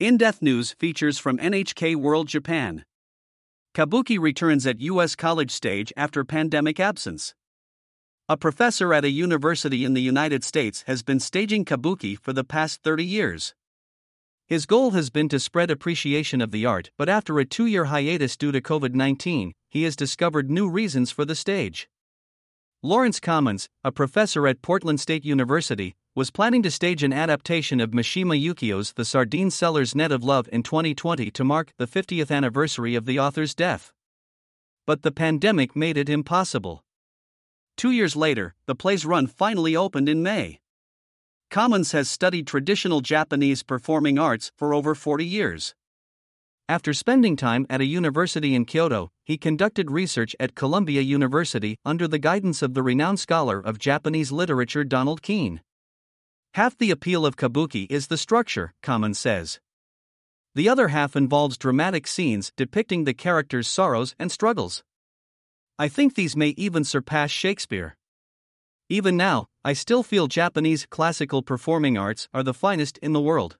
In Depth News features from NHK World Japan. Kabuki returns at U.S. college stage after pandemic absence. A professor at a university in the United States has been staging kabuki for the past 30 years. His goal has been to spread appreciation of the art, but after a two year hiatus due to COVID 19, he has discovered new reasons for the stage. Laurence Kominz, a professor at Portland State University, was planning to stage an adaptation of Mishima Yukio's The Sardine Seller's Net of Love in 2020 to mark the 50th anniversary of the author's death. But the pandemic made it impossible. Two years later, the play's run finally opened in May. Kominz has studied traditional Japanese performing arts for over 40 years. After spending time at a university in Kyoto, he conducted research at Columbia University under the guidance of the renowned scholar of Japanese literature Donald Keene. Half the appeal of kabuki is the structure, Kominz says. The other half involves dramatic scenes depicting the characters' sorrows and struggles. I think these may even surpass Shakespeare. Even now, I still feel Japanese classical performing arts are the finest in the world.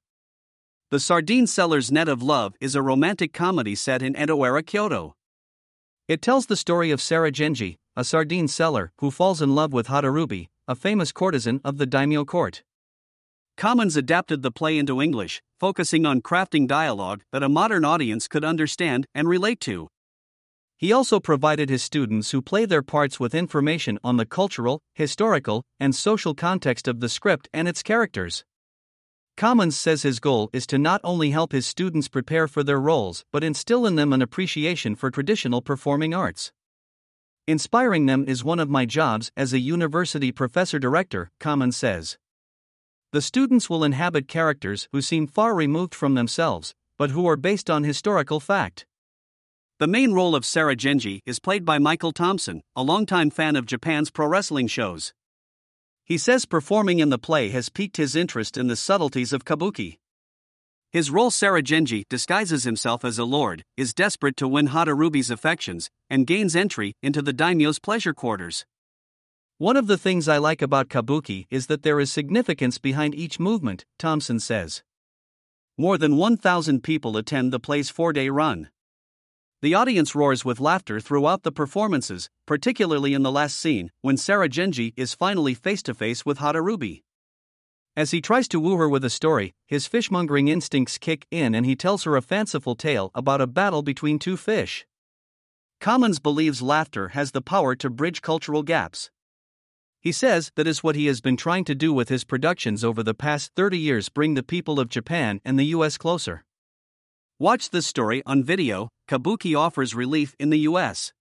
The Sardine Seller's Net of Love is a romantic comedy set in Edo-era Kyoto. It tells the story of Sarugenji, a sardine seller who falls in love with Hotarubi, a famous courtesan of the daimyo court. Kominz adapted the play into English, focusing on crafting dialogue that a modern audience could understand and relate to. He also provided his students who play their parts with information on the cultural, historical, and social context of the script and its characters. Kominz says his goal is to not only help his students prepare for their roles but instill in them an appreciation for traditional performing arts. Inspiring them is one of my jobs as a university professor director, Kominz says. The students will inhabit characters who seem far removed from themselves, but who are based on historical fact. The main role of Sarugenji is played by Michael Thompson, a longtime fan of Japan's pro wrestling shows. He says performing in the play has piqued his interest in the subtleties of kabuki. His role Sarugenji disguises himself as a lord, is desperate to win Hotarubi's affections, and gains entry into the daimyo's pleasure quarters. One of the things I like about kabuki is that there is significance behind each movement, Thompson says. More than 1,000 people attend the play's four day run. The audience roars with laughter throughout the performances, particularly in the last scene, when Sarugenji is finally face to face with Hotarubi. As he tries to woo her with a story, his fishmongering instincts kick in and he tells her a fanciful tale about a battle between two fish. Kominz believes laughter has the power to bridge cultural gaps. He says that is what he has been trying to do with his productions over the past 30 years bring the people of Japan and the US closer. Watch this story on video Kabuki offers relief in the US.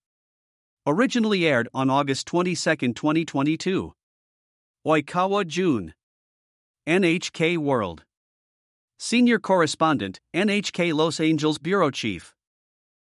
Originally aired on August 22, 2022. Oikawa Jun. NHK World. Senior Correspondent, NHK Los Angeles Bureau Chief.